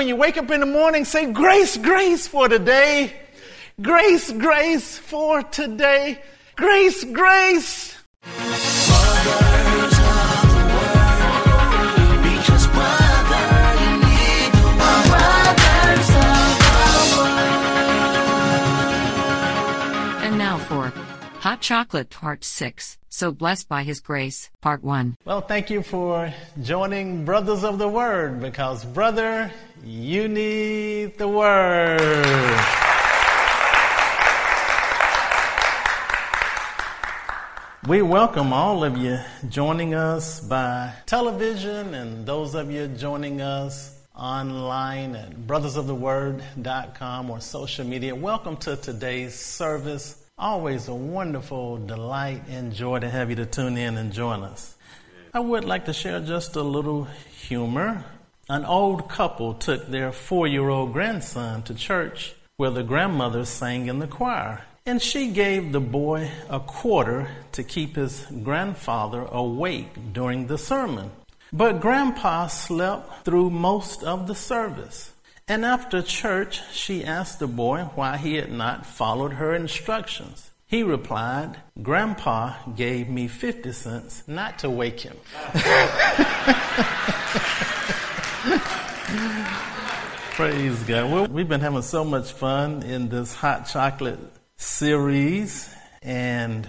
when you wake up in the morning, say, Grace, grace for today. Grace, grace for today. Grace, grace. Hot Chocolate Part 6 So Blessed by His Grace, Part 1. Well, thank you for joining Brothers of the Word because, brother, you need the Word. We welcome all of you joining us by television and those of you joining us online at brothersoftheword.com or social media. Welcome to today's service. Always a wonderful delight and joy to have you to tune in and join us. I would like to share just a little humor. An old couple took their four year old grandson to church where the grandmother sang in the choir. And she gave the boy a quarter to keep his grandfather awake during the sermon. But grandpa slept through most of the service. And after church, she asked the boy why he had not followed her instructions. He replied, Grandpa gave me 50 cents not to wake him. Praise God. Well, we've been having so much fun in this hot chocolate series, and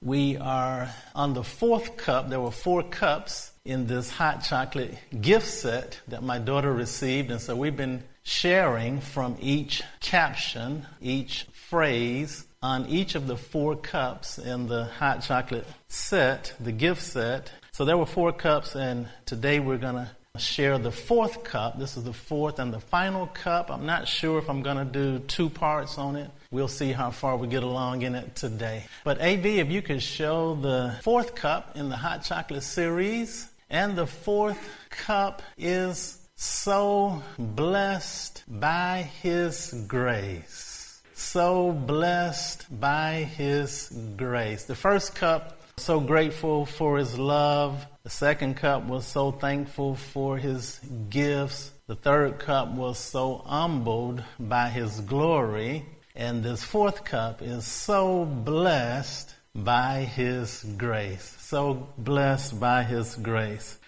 we are on the fourth cup. There were four cups in this hot chocolate gift set that my daughter received, and so we've been sharing from each caption, each phrase on each of the four cups in the hot chocolate set, the gift set. So there were four cups, and today we're going to share the fourth cup. This is the fourth and the final cup. I'm not sure if I'm going to do two parts on it. We'll see how far we get along in it today. But AV, if you could show the fourth cup in the hot chocolate series, and the fourth cup is so blessed by His grace. So blessed by His grace. The first cup, was so grateful for His love. The second cup was so thankful for His gifts. The third cup was so humbled by His glory. And this fourth cup is so blessed by His grace. So blessed by His grace.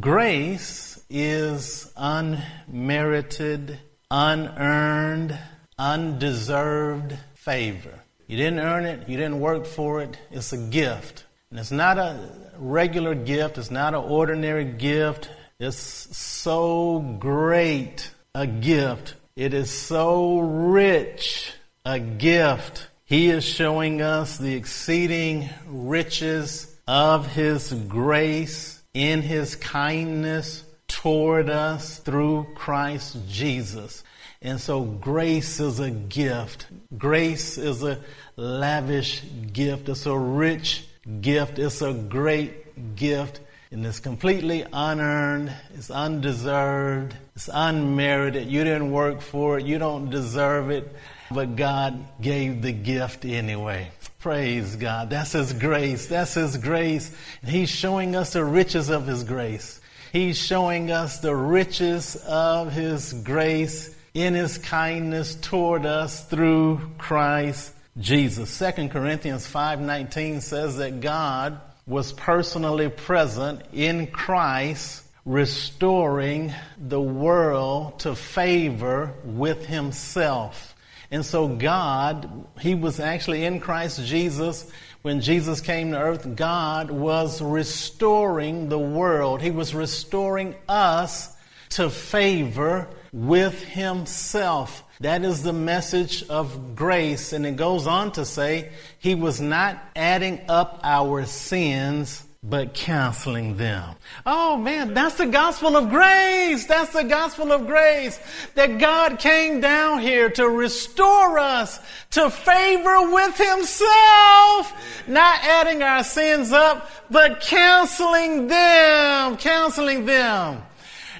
Grace is unmerited, unearned, undeserved favor. You didn't earn it, you didn't work for it, it's a gift. And it's not a regular gift, it's not an ordinary gift. It's so great a gift. It is so rich a gift. He is showing us the exceeding riches of His grace in His kindness toward us through Christ Jesus. And so grace is a gift. Grace is a lavish gift. It's a rich gift. It's a great gift. And it's completely unearned. It's undeserved. It's unmerited. You didn't work for it. You don't deserve it. But God gave the gift anyway. Praise God. That's His grace. That's His grace. He's showing us the riches of His grace. He's showing us the riches of His grace in His kindness toward us through Christ Jesus. 2 Corinthians 5.19 says that God was personally present in Christ restoring the world to favor with Himself. And so God, He was actually in Christ Jesus. When Jesus came to earth, God was restoring the world. He was restoring us to favor with Himself. That is the message of grace. And it goes on to say, He was not adding up our sins, but counseling them. Oh man, that's the gospel of grace. That's the gospel of grace. That God came down here to restore us to favor with Himself. Not adding our sins up, but counseling them. counseling them.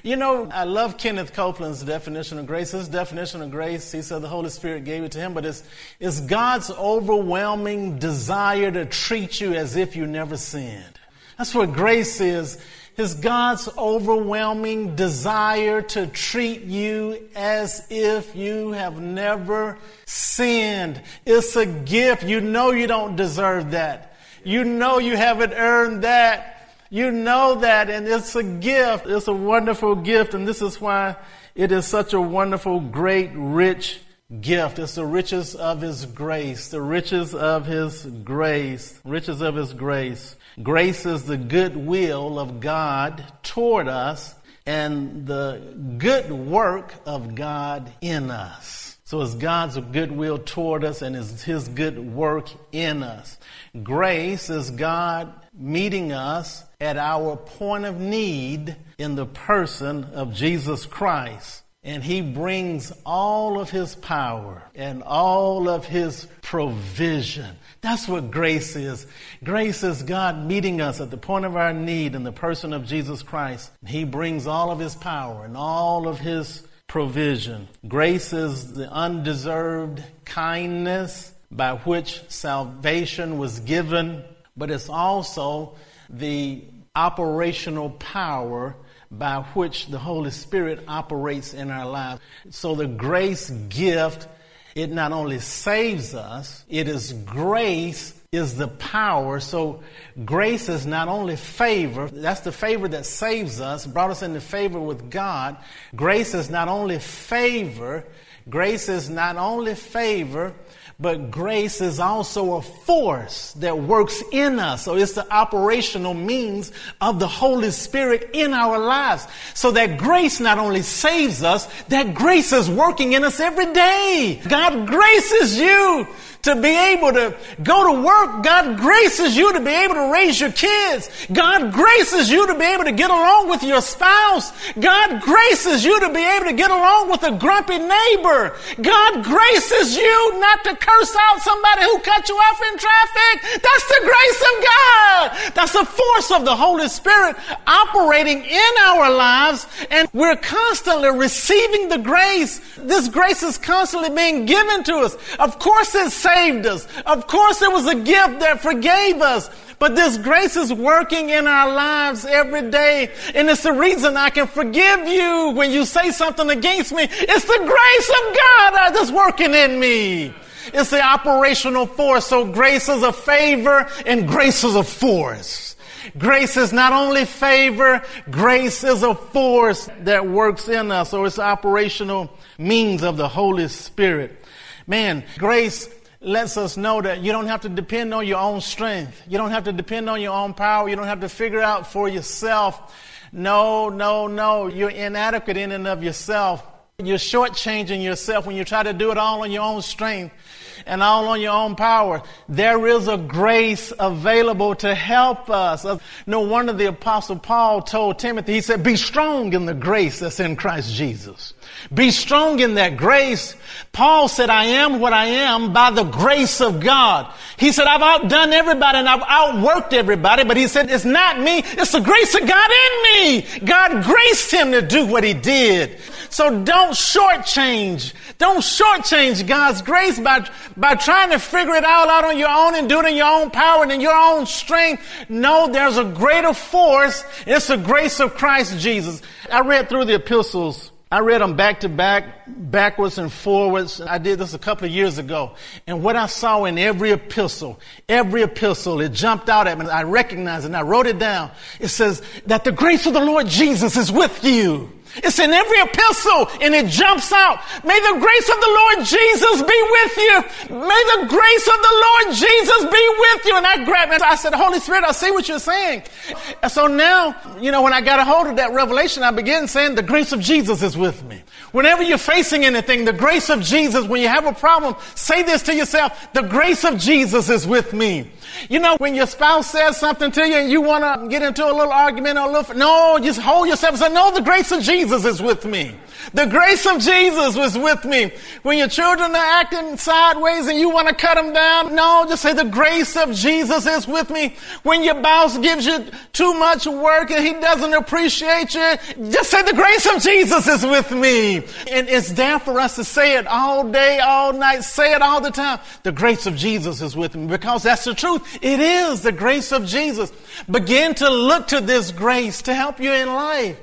You know, I love Kenneth Copeland's definition of grace. His definition of grace, he said the Holy Spirit gave it to him, but it's, it's God's overwhelming desire to treat you as if you never sinned. That's what grace is. is God's overwhelming desire to treat you as if you have never sinned. It's a gift. You know you don't deserve that. You know you haven't earned that. You know that, and it's a gift. It's a wonderful gift, and this is why it is such a wonderful, great, rich gift. It's the riches of His grace, the riches of His grace, riches of His grace. Grace is the goodwill of God toward us and the good work of God in us. So it's God's goodwill toward us and it's His good work in us. Grace is God meeting us at our point of need in the person of Jesus Christ and he brings all of his power and all of his provision. That's what grace is. Grace is God meeting us at the point of our need in the person of Jesus Christ. He brings all of his power and all of his provision. Grace is the undeserved kindness by which salvation was given, but it's also the operational power by which the Holy Spirit operates in our lives. So the grace gift, it not only saves us, it is grace is the power. So grace is not only favor, that's the favor that saves us, brought us into favor with God. Grace is not only favor, grace is not only favor, but grace is also a force that works in us. So it's the operational means of the Holy Spirit in our lives. So that grace not only saves us, that grace is working in us every day. God graces you to be able to go to work. God graces you to be able to raise your kids. God graces you to be able to get along with your spouse. God graces you to be able to get along with a grumpy neighbor. God graces you not to curse out somebody who cut you off in traffic. That's the The force of the Holy Spirit operating in our lives and we're constantly receiving the grace. This grace is constantly being given to us. Of course it saved us. Of course, it was a gift that forgave us. But this grace is working in our lives every day. And it's the reason I can forgive you when you say something against me. It's the grace of God that's working in me. It's the operational force. So grace is a favor and grace is a force. Grace is not only favor, grace is a force that works in us. or it's operational means of the Holy Spirit. Man, grace lets us know that you don't have to depend on your own strength. You don't have to depend on your own power. You don't have to figure out for yourself. No, no, no. You're inadequate in and of yourself. You're shortchanging yourself when you try to do it all on your own strength and all on your own power. There is a grace available to help us. No wonder the apostle Paul told Timothy, he said, be strong in the grace that's in Christ Jesus. Be strong in that grace. Paul said, I am what I am by the grace of God. He said, I've outdone everybody and I've outworked everybody, but he said, it's not me. It's the grace of God in me. God graced him to do what he did. So don't shortchange. Don't shortchange God's grace by, by trying to figure it all out on your own and do it in your own power and in your own strength. No, there's a greater force. It's the grace of Christ Jesus. I read through the epistles I read them back to back, backwards and forwards. I did this a couple of years ago. And what I saw in every epistle, every epistle, it jumped out at me. I recognized it and I wrote it down. It says that the grace of the Lord Jesus is with you. It's in every epistle and it jumps out. May the grace of the Lord Jesus be with you. May the grace of the Lord Jesus be with you. And I grabbed it. I said, Holy Spirit, I see what you're saying. And so now, you know, when I got a hold of that revelation, I began saying the grace of Jesus is with me. Whenever you're facing anything, the grace of Jesus, when you have a problem, say this to yourself, the grace of Jesus is with me. You know, when your spouse says something to you and you want to get into a little argument or a little, no, just hold yourself and say, no, the grace of Jesus is with me. The grace of Jesus was with me. When your children are acting sideways and you want to cut them down, no, just say the grace of Jesus is with me. When your boss gives you too much work and he doesn't appreciate you, just say the grace of Jesus is with me. And it's there for us to say it all day, all night, say it all the time. The grace of Jesus is with me because that's the truth. It is the grace of Jesus. Begin to look to this grace to help you in life.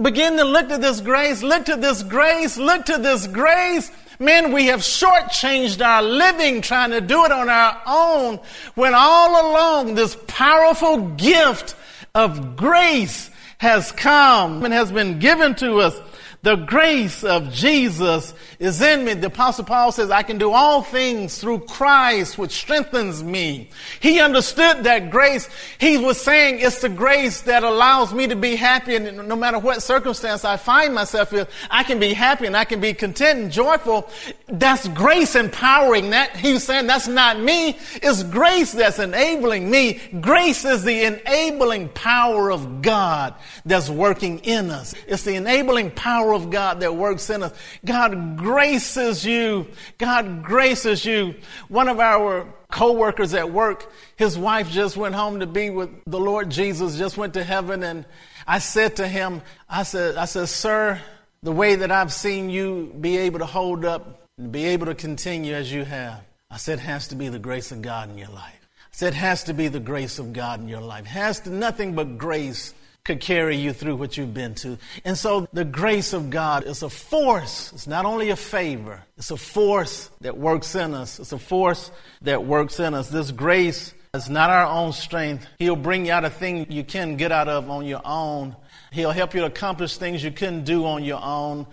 Begin to look to this grace, look to this grace, look to this grace. Men, we have shortchanged our living trying to do it on our own when all along this powerful gift of grace has come and has been given to us. The grace of Jesus is in me. The apostle Paul says, I can do all things through Christ, which strengthens me. He understood that grace. He was saying it's the grace that allows me to be happy and no matter what circumstance I find myself in, I can be happy and I can be content and joyful. That's grace empowering that. He was saying that's not me. It's grace that's enabling me. Grace is the enabling power of God that's working in us. It's the enabling power power of God that works in us. God graces you. God graces you. One of our co-workers at work, his wife just went home to be with the Lord Jesus, just went to heaven. And I said to him, I said, I said, sir, the way that I've seen you be able to hold up and be able to continue as you have, I said, has to be the grace of God in your life. I said, has to be the grace of God in your life. Has to nothing but grace could carry you through what you've been to. And so the grace of God is a force. It's not only a favor, it's a force that works in us. It's a force that works in us. This grace is not our own strength. He'll bring you out of things you can't get out of on your own. He'll help you to accomplish things you couldn't do on your own.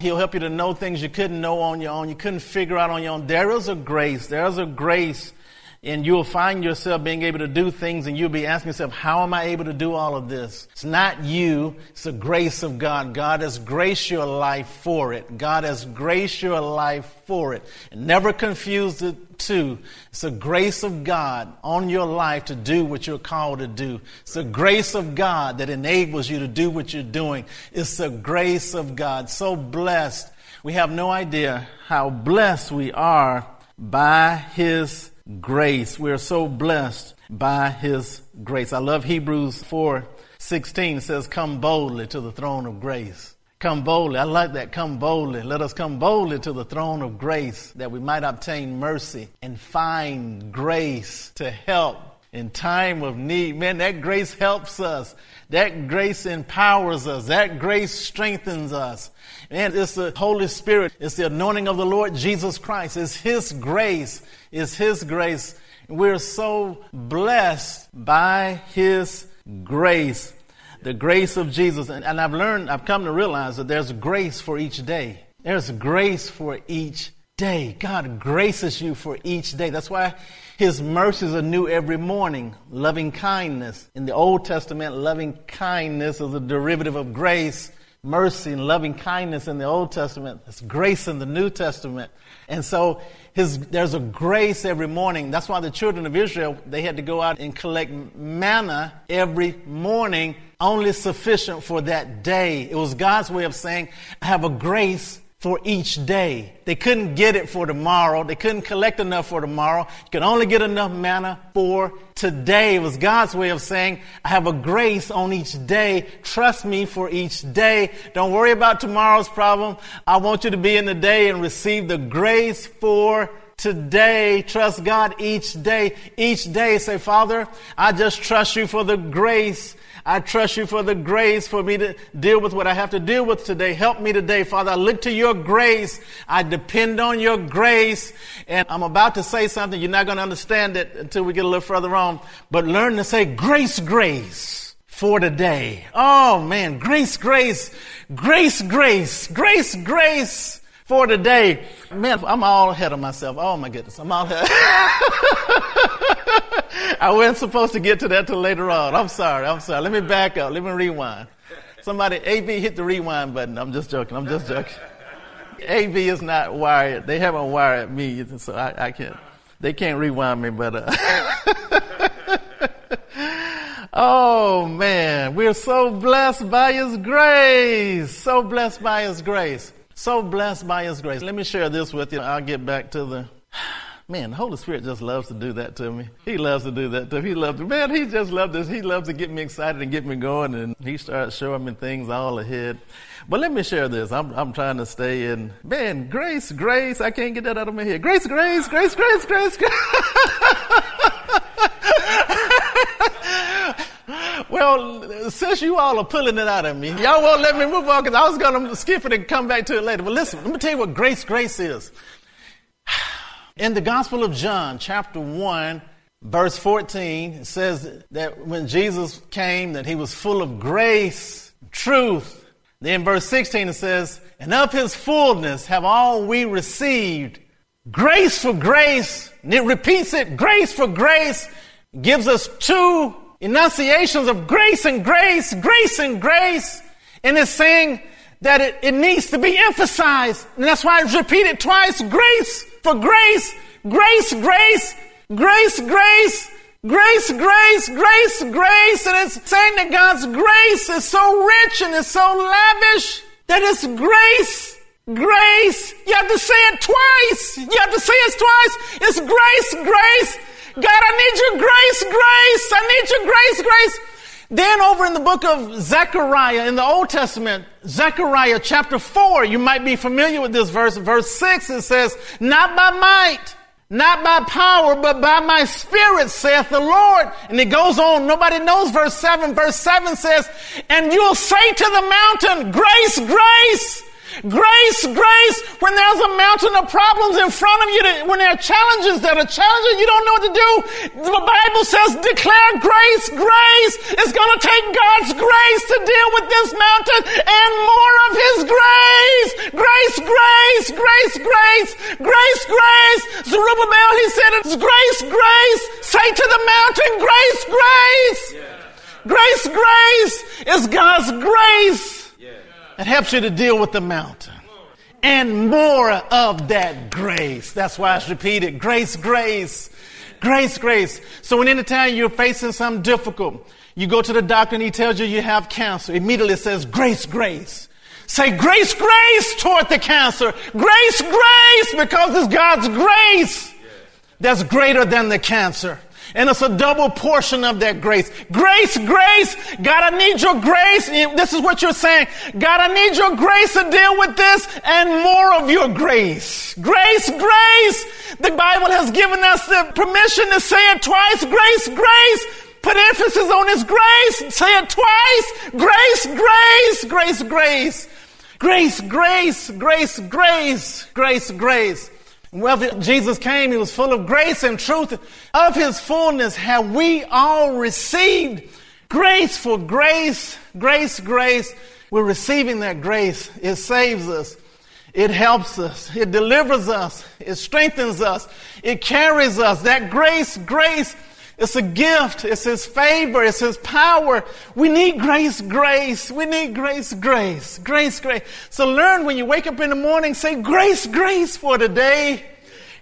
He'll help you to know things you couldn't know on your own. You couldn't figure out on your own. There is a grace. There is a grace and you'll find yourself being able to do things and you'll be asking yourself, how am I able to do all of this? It's not you. It's the grace of God. God has graced your life for it. God has graced your life for it. And never confuse the two. It's the grace of God on your life to do what you're called to do. It's the grace of God that enables you to do what you're doing. It's the grace of God. So blessed. We have no idea how blessed we are by His grace. We are so blessed by his grace. I love Hebrews 4 16 says, Come boldly to the throne of grace. Come boldly. I like that. Come boldly. Let us come boldly to the throne of grace that we might obtain mercy and find grace to help in time of need. Man, that grace helps us. That grace empowers us. That grace strengthens us. And it's the Holy Spirit. It's the anointing of the Lord Jesus Christ. It's His grace. It's His grace. We're so blessed by His grace. The grace of Jesus. And, and I've learned, I've come to realize that there's grace for each day. There's grace for each day. God graces you for each day. That's why His mercies are new every morning. Loving kindness. In the Old Testament, loving kindness is a derivative of grace mercy and loving kindness in the Old Testament. It's grace in the New Testament. And so his, there's a grace every morning. That's why the children of Israel, they had to go out and collect manna every morning, only sufficient for that day. It was God's way of saying, I have a grace for each day. They couldn't get it for tomorrow. They couldn't collect enough for tomorrow. You could only get enough manna for today. It was God's way of saying, I have a grace on each day. Trust me for each day. Don't worry about tomorrow's problem. I want you to be in the day and receive the grace for today. Trust God each day. Each day say, Father, I just trust you for the grace I trust you for the grace for me to deal with what I have to deal with today. Help me today, Father. I look to your grace. I depend on your grace. And I'm about to say something. You're not going to understand it until we get a little further on. But learn to say grace, grace for today. Oh man, grace, grace, grace, grace, grace, grace for today. Man, I'm all ahead of myself. Oh my goodness, I'm all ahead. I wasn't supposed to get to that till later on. I'm sorry. I'm sorry. Let me back up. Let me rewind. Somebody, AV hit the rewind button. I'm just joking. I'm just joking. AV is not wired. They haven't wired me, so I, I can't. They can't rewind me, but. Uh, oh man, we're so blessed by His grace. So blessed by His grace. So blessed by His grace. Let me share this with you. I'll get back to the Man, the Holy Spirit just loves to do that to me. He loves to do that to me. He loves to, man, he just loves this. He loves to get me excited and get me going, and he starts showing me things all ahead. But let me share this. I'm, I'm trying to stay in, man, grace, grace. I can't get that out of my head. Grace, grace, grace, grace, grace, grace. well, since you all are pulling it out of me, y'all won't let me move on because I was going to skip it and come back to it later. But listen, let me tell you what grace, grace is. In the Gospel of John, chapter 1, verse 14, it says that when Jesus came, that he was full of grace, truth. Then verse 16, it says, and of his fullness have all we received grace for grace. And it repeats it, grace for grace, gives us two enunciations of grace and grace, grace and grace. And it's saying that it, it needs to be emphasized. And that's why it's repeated twice, grace for grace, grace, grace, grace, grace, grace, grace, grace, grace. And it's saying that God's grace is so rich and is so lavish that it's grace, grace. You have to say it twice. You have to say it twice. It's grace, grace. God, I need your grace, grace. I need your grace, grace. Then over in the book of Zechariah in the Old Testament, Zechariah chapter 4, you might be familiar with this verse. Verse 6, it says, Not by might, not by power, but by my spirit, saith the Lord. And it goes on. Nobody knows verse 7. Verse 7 says, And you'll say to the mountain, Grace, grace. Grace, grace, when there's a mountain of problems in front of you, when there are challenges that are challenging, you don't know what to do. The Bible says declare grace, grace. It's going to take God's grace to deal with this mountain and more of His grace. Grace, grace, grace, grace, grace, grace. Zerubbabel, he said it's grace, grace. Say to the mountain, grace, grace. Grace, grace is God's grace that helps you to deal with the mountain. And more of that grace. That's why it's repeated. Grace, grace. Grace, grace. So when anytime you're facing something difficult, you go to the doctor and he tells you you have cancer. Immediately it says grace, grace. Say grace, grace toward the cancer. Grace, grace, because it's God's grace that's greater than the cancer. And it's a double portion of that grace. Grace, grace. God, I need your grace. This is what you're saying. God, I need your grace to deal with this and more of your grace. Grace, grace. The Bible has given us the permission to say it twice. Grace, grace. Put emphasis on his grace. Say it twice. Grace, grace, grace, grace. Grace, grace, grace, grace, grace, grace. Well, Jesus came, he was full of grace and truth. Of his fullness have we all received grace for grace, grace, grace. We're receiving that grace. It saves us. It helps us. It delivers us. It strengthens us. It carries us. That grace, grace, it's a gift. It's His favor. It's His power. We need grace, grace. We need grace, grace, grace, grace. So learn when you wake up in the morning, say grace, grace for today.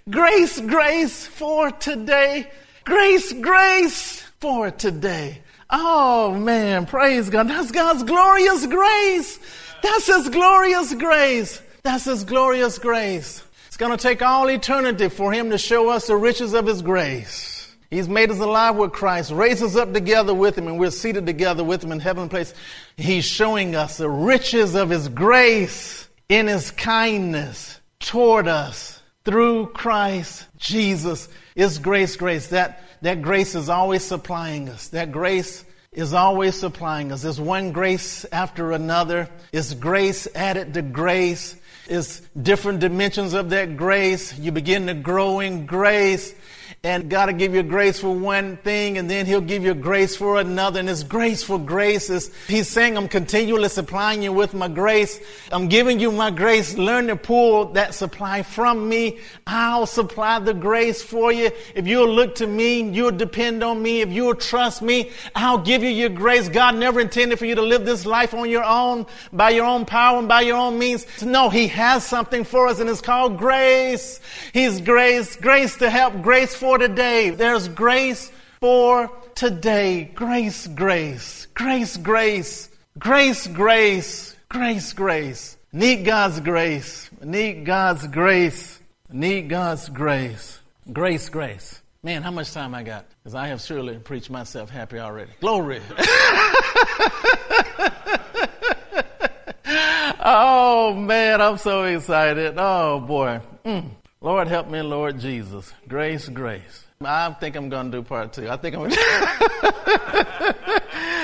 Grace, grace for today. Grace, grace for today. Oh man, praise God. That's God's glorious grace. That's His glorious grace. That's His glorious grace. It's going to take all eternity for Him to show us the riches of His grace. He's made us alive with Christ, raised us up together with Him, and we're seated together with Him in heavenly place. He's showing us the riches of His grace in His kindness toward us through Christ Jesus. Is grace, grace. That, that grace is always supplying us. That grace is always supplying us. There's one grace after another. It's grace added to grace. It's different dimensions of that grace. You begin to grow in grace and God will give you grace for one thing and then he'll give you grace for another. And it's grace for grace. It's, he's saying, I'm continually supplying you with my grace. I'm giving you my grace. Learn to pull that supply from me. I'll supply the grace for you. If you'll look to me, you'll depend on me. If you'll trust me, I'll give you your grace. God never intended for you to live this life on your own, by your own power and by your own means. No, he has something for us and it's called grace. He's grace, grace to help, grace for today. There's grace for today. Grace, grace, grace, grace, grace, grace, grace, grace. Need God's grace. Need God's grace. Need God's grace. Grace, grace. Man, how much time I got? Because I have surely preached myself happy already. Glory. oh, man, I'm so excited. Oh, boy. Mm. Lord, help me, Lord Jesus. Grace, grace. I think I'm going to do part two. I think I'm going to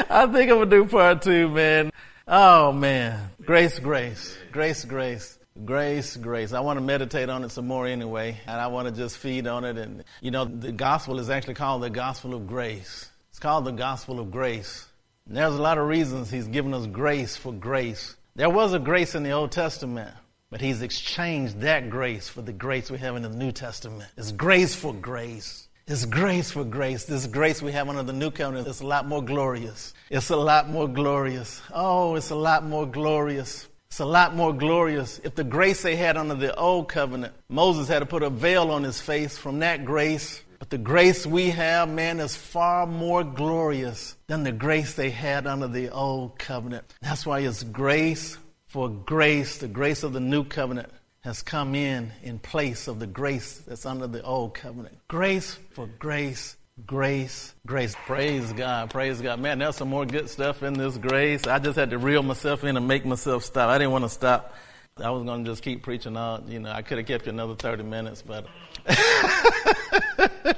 I think I'm going to do part two, man. Oh, man. Grace, grace. Grace, grace. Grace, grace. I want to meditate on it some more anyway, and I want to just feed on it. And, you know, the gospel is actually called the gospel of grace. It's called the gospel of grace. And there's a lot of reasons he's given us grace for grace. There was a grace in the Old Testament, but he's exchanged that grace for the grace we have in the New Testament. It's grace for grace. It's grace for grace. This grace we have under the new covenant is a lot more glorious. It's a lot more glorious. Oh, it's a lot more glorious. It's a lot more glorious. If the grace they had under the old covenant, Moses had to put a veil on his face from that grace. But the grace we have, man, is far more glorious than the grace they had under the old covenant. That's why it's grace for grace. The grace of the new covenant has come in in place of the grace that's under the old covenant. Grace for grace Grace, grace. Praise God, praise God. Man, there's some more good stuff in this grace. I just had to reel myself in and make myself stop. I didn't want to stop. I was going to just keep preaching on. You know, I could have kept you another 30 minutes, but.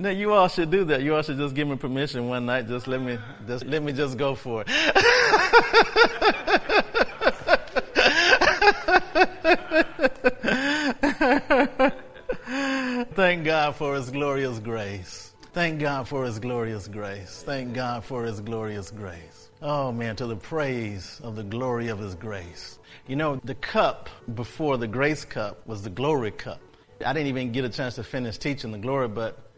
no, you all should do that. You all should just give me permission one night. Just let me, just let me just go for it. Thank God for His glorious grace. Thank God for His glorious grace. Thank God for His glorious grace. Oh man, to the praise of the glory of His grace. You know, the cup before the grace cup was the glory cup. I didn't even get a chance to finish teaching the glory, but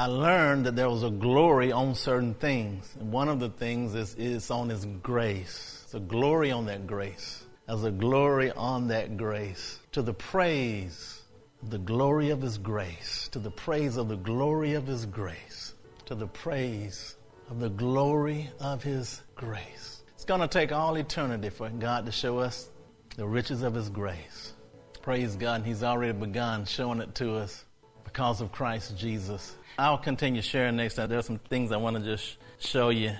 I learned that there was a glory on certain things. And one of the things is, on His grace. It's a glory on that grace. There's a glory on that grace. To the praise the glory of His grace, to the praise of the glory of His grace, to the praise of the glory of His grace. It's going to take all eternity for God to show us the riches of His grace. Praise God, and He's already begun showing it to us because of Christ Jesus. I'll continue sharing next time. There are some things I want to just show you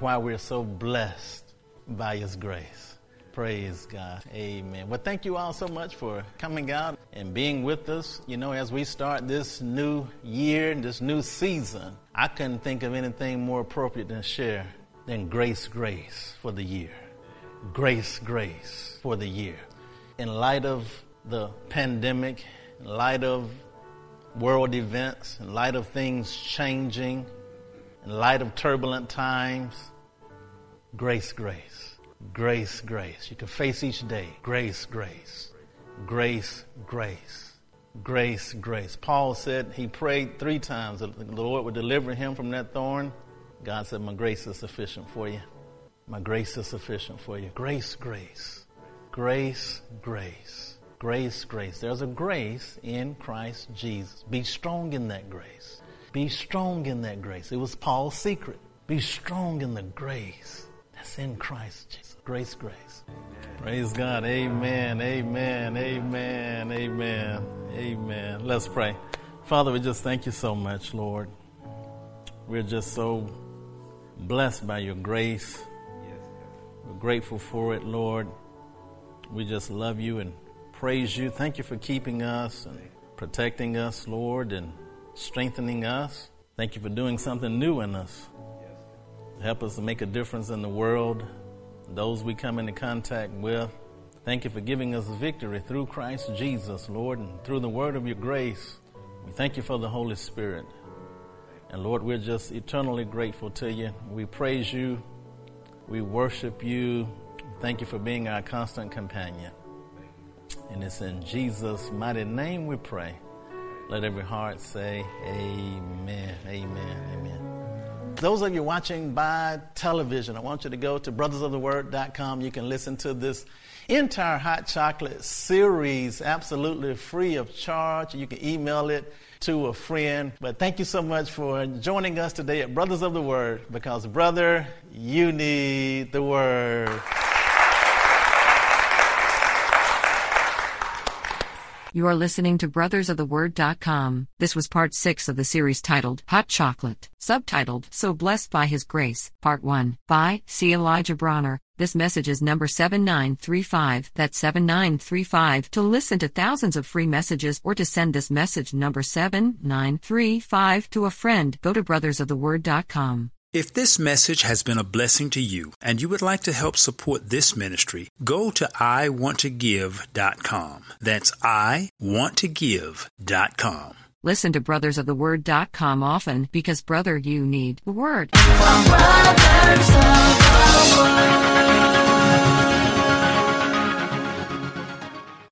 why we're so blessed by His grace. Praise God. Amen. Well, thank you all so much for coming out and being with us. You know, as we start this new year, and this new season, I couldn't think of anything more appropriate than share than grace, grace for the year. Grace, grace for the year. In light of the pandemic, in light of world events, in light of things changing, in light of turbulent times, grace, grace grace, grace. You can face each day. Grace, grace. Grace, grace. Grace, grace. Paul said he prayed three times that the Lord would deliver him from that thorn. God said, My grace is sufficient for you. My grace is sufficient for you. Grace, grace. Grace, grace. Grace, grace. There's a grace in Christ Jesus. Be strong in that grace. Be strong in that grace. It was Paul's secret. Be strong in the grace that's in Christ Jesus. Grace, grace. Praise God. Amen. Amen. Amen. Amen. Amen. Let's pray. Father, we just thank you so much, Lord. We're just so blessed by your grace. We're grateful for it, Lord. We just love you and praise you. Thank you for keeping us and protecting us, Lord, and strengthening us. Thank you for doing something new in us. Help us to make a difference in the world those we come into contact with. Thank you for giving us victory through Christ Jesus, Lord, and through the word of your grace. We thank you for the Holy Spirit. And Lord, we're just eternally grateful to you. We praise you. We worship you. Thank you for being our constant companion. And it's in Jesus' mighty name we pray. Let every heart say, Amen, Amen, Amen. Those of you watching by television, I want you to go to brothersoftheword.com. You can listen to this entire hot chocolate series absolutely free of charge. You can email it to a friend. But thank you so much for joining us today at Brothers of the Word because, brother, you need the Word. You are listening to brothersoftheword.com. This was part 6 of the series titled Hot Chocolate, subtitled So Blessed by His Grace, part 1, by C. Elijah Bronner. This message is number 7935. That's 7935. To listen to thousands of free messages or to send this message number 7935 to a friend, go to brothersoftheword.com. If this message has been a blessing to you and you would like to help support this ministry, go to iwanttogive.com. That's iwanttogive.com. Listen to brothersoftheword.com often because, brother, you need the word. Brothers of the Word.